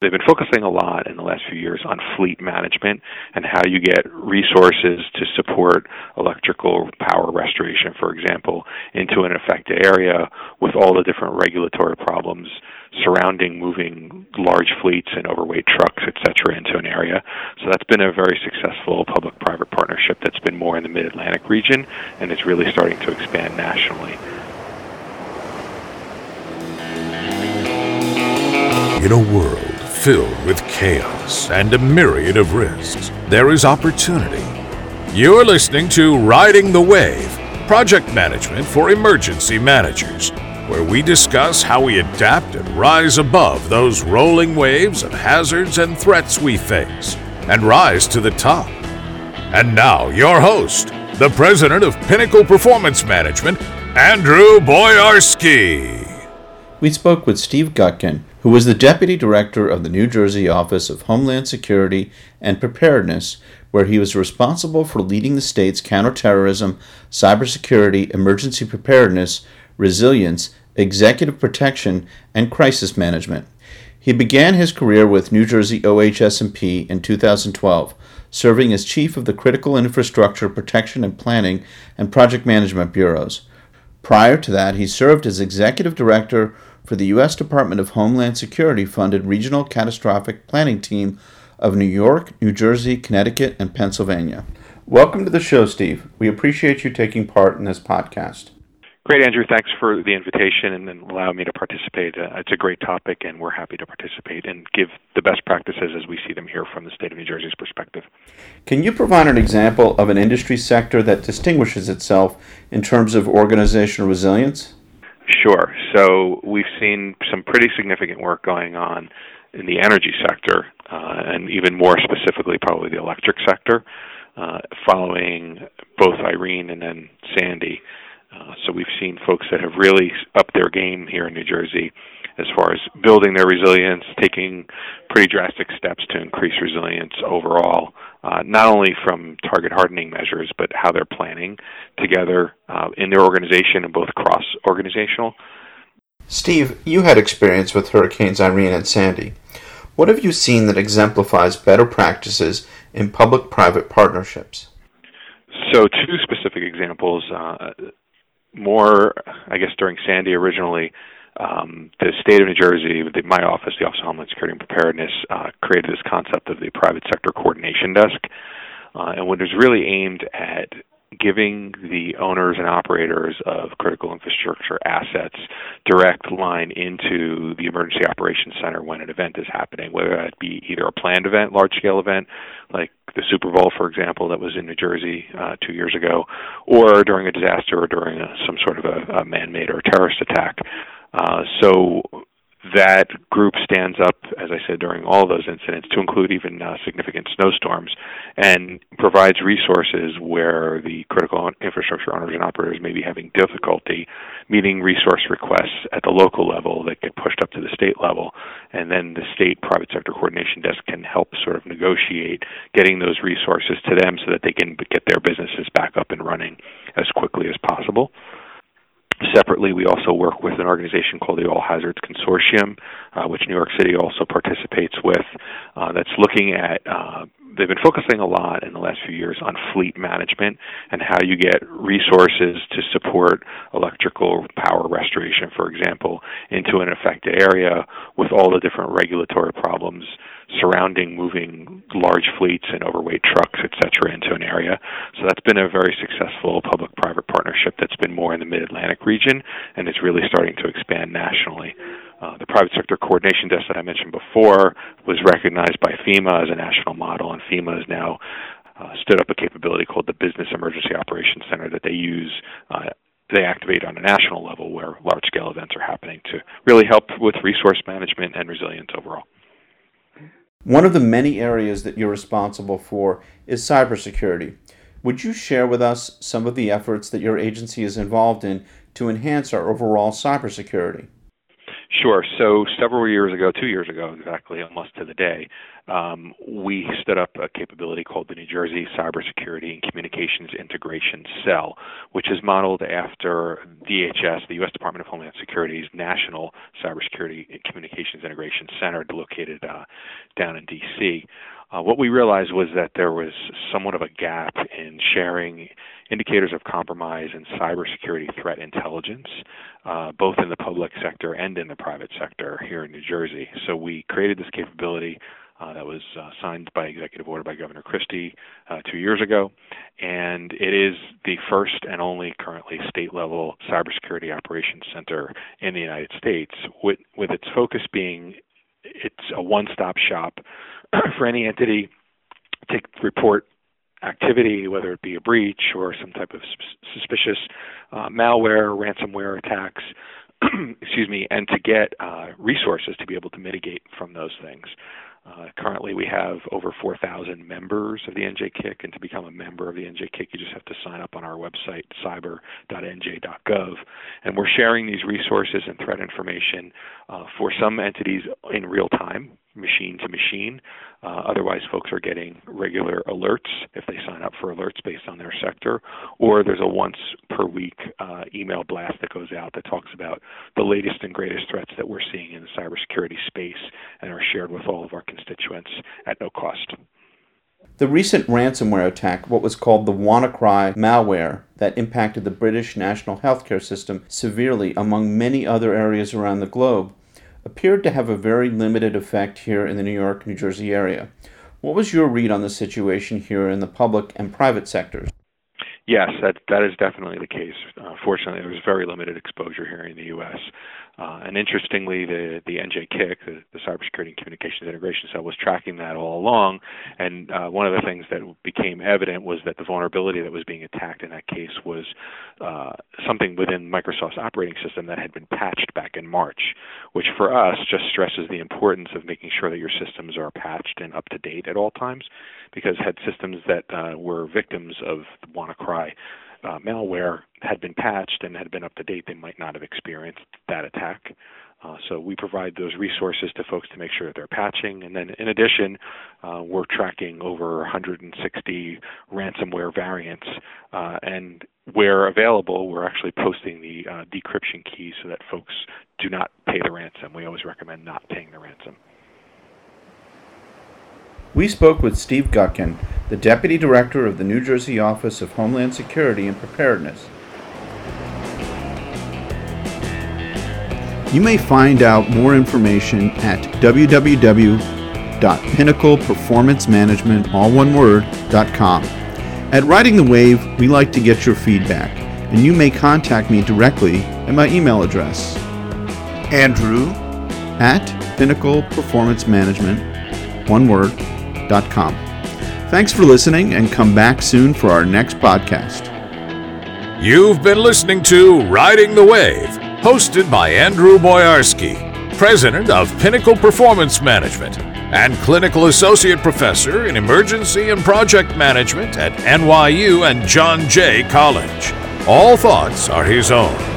They've been focusing a lot in the last few years on fleet management and how you get resources to support electrical power restoration, for example, into an affected area with all the different regulatory problems surrounding moving large fleets and overweight trucks, et cetera, into an area. So that's been a very successful public-private partnership that's been more in the Mid-Atlantic region and is really starting to expand nationally. In a world filled with chaos and a myriad of risks, there is opportunity. You're listening to Riding the Wave Project Management for Emergency Managers, where we discuss how we adapt and rise above those rolling waves of hazards and threats we face and rise to the top. And now, your host, the president of Pinnacle Performance Management, Andrew Boyarsky. We spoke with Steve Gutkin who was the Deputy Director of the New Jersey Office of Homeland Security and Preparedness, where he was responsible for leading the state's counterterrorism, cybersecurity, emergency preparedness, resilience, executive protection, and crisis management. He began his career with New Jersey OHS&P in 2012, serving as chief of the Critical Infrastructure Protection and Planning and Project Management Bureaus. Prior to that, he served as executive director for the U.S. Department of Homeland Security funded Regional Catastrophic Planning Team of New York, New Jersey, Connecticut, and Pennsylvania. Welcome to the show, Steve. We appreciate you taking part in this podcast. Great, Andrew. Thanks for the invitation and allowing me to participate. Uh, it's a great topic, and we're happy to participate and give the best practices as we see them here from the state of New Jersey's perspective. Can you provide an example of an industry sector that distinguishes itself in terms of organizational resilience? Sure. So we've seen some pretty significant work going on in the energy sector, uh, and even more specifically, probably the electric sector, uh, following both Irene and then Sandy. Uh, so we've seen folks that have really upped their game here in New Jersey as far as building their resilience, taking pretty drastic steps to increase resilience overall, uh, not only from target hardening measures, but how they're planning together uh, in their organization and both cross organizational. Steve, you had experience with Hurricanes Irene and Sandy. What have you seen that exemplifies better practices in public private partnerships? So, two specific examples. Uh, more, I guess, during Sandy originally, um, the state of New Jersey, the, my office, the Office of Homeland Security and Preparedness, uh, created this concept of the private sector coordination desk, uh, and what is really aimed at giving the owners and operators of critical infrastructure assets direct line into the emergency operations center when an event is happening, whether that be either a planned event, large scale event, like the Super Bowl, for example, that was in New Jersey uh, two years ago, or during a disaster or during a, some sort of a, a man made or terrorist attack. Uh, so that group stands up, as I said, during all those incidents, to include even uh, significant snowstorms, and provides resources where the critical infrastructure owners and operators may be having difficulty meeting resource requests at the local level that get pushed up to the state level. And then the state private sector coordination desk can help sort of negotiate getting those resources to them so that they can get their businesses back up and running as quickly as possible. Separately, we also work with an organization called the All Hazards Consortium, uh, which New York City also participates with, uh, that's looking at uh, they've been focusing a lot in the last few years on fleet management and how you get resources to support electrical power restoration, for example, into an affected area with all the different regulatory problems surrounding moving large fleets and overweight trucks, et cetera, into an area. So that's been a very successful public-private that's been more in the Mid-Atlantic region and is really starting to expand nationally. Uh, the private sector coordination desk that I mentioned before was recognized by FEMA as a national model, and FEMA has now uh, stood up a capability called the Business Emergency Operations Center that they use. Uh, they activate on a national level where large scale events are happening to really help with resource management and resilience overall. One of the many areas that you're responsible for is cybersecurity. Would you share with us some of the efforts that your agency is involved in to enhance our overall cybersecurity? Sure. So several years ago, two years ago exactly, almost to the day, um, we stood up a capability called the New Jersey Cybersecurity and Communications Integration Cell, which is modeled after DHS, the U.S. Department of Homeland Security's National Cybersecurity and Communications Integration Center, located uh, down in D.C. Uh, what we realized was that there was somewhat of a gap in sharing indicators of compromise and cybersecurity threat intelligence, uh, both in the public sector and in the private sector here in New Jersey. So we created this capability uh, that was uh, signed by executive order by Governor Christie uh, two years ago, and it is the first and only currently state-level cybersecurity operations center in the United States, with, with its focus being it's a one-stop shop for any entity to report activity, whether it be a breach or some type of suspicious uh, malware, ransomware attacks, excuse me, and to get uh, resources to be able to mitigate from those things. Uh, currently, we have over 4,000 members of the NJCCIC, and to become a member of the NJCCIC, you just have to sign up on our website, cyber.nj.gov. And we're sharing these resources and threat information uh, for some entities in real time, machine to machine. Uh, otherwise, folks are getting regular alerts if they sign up for alerts based on their sector, or there's a once per week uh, email blast that goes out that talks about the latest and greatest threats that we're seeing in the cybersecurity space and are shared with all of our constituents at no cost. The recent ransomware attack, what was called the WannaCry malware, that impacted the British national healthcare system severely among many other areas around the globe, appeared to have a very limited effect here in the New York, New Jersey area. What was your read on the situation here in the public and private sectors? Yes, that that is definitely the case. Uh, fortunately, there was very limited exposure here in the U.S. Uh, and interestingly, the the NJCCIC, the, the Cybersecurity and Communications Integration Cell, was tracking that all along. And uh, one of the things that became evident was that the vulnerability that was being attacked in that case was uh, something within Microsoft's operating system that had been patched back in March, which for us just stresses the importance of making sure that your systems are patched and up to date at all times, because had systems that uh, were victims of WannaCry uh, malware had been patched and had been up to date, they might not have experienced that attack. Uh, so we provide those resources to folks to make sure that they're patching. And then in addition, uh, we're tracking over 160 ransomware variants. Uh, and where available, we're actually posting the uh, decryption keys so that folks do not pay the ransom. We always recommend not paying the ransom. We spoke with Steve Gutkin, the Deputy Director of the New Jersey Office of Homeland Security and Preparedness. You may find out more information at www.pinnacleperformancemanagement, all one word, .com. At Riding the Wave, we like to get your feedback, and you may contact me directly at my email address. Andrew at Pinnacle Performance Management, one word, Thanks for listening and come back soon for our next podcast. You've been listening to Riding the Wave, hosted by Andrew Boyarsky, President of Pinnacle Performance Management and Clinical Associate Professor in Emergency and Project Management at NYU and John Jay College. All thoughts are his own.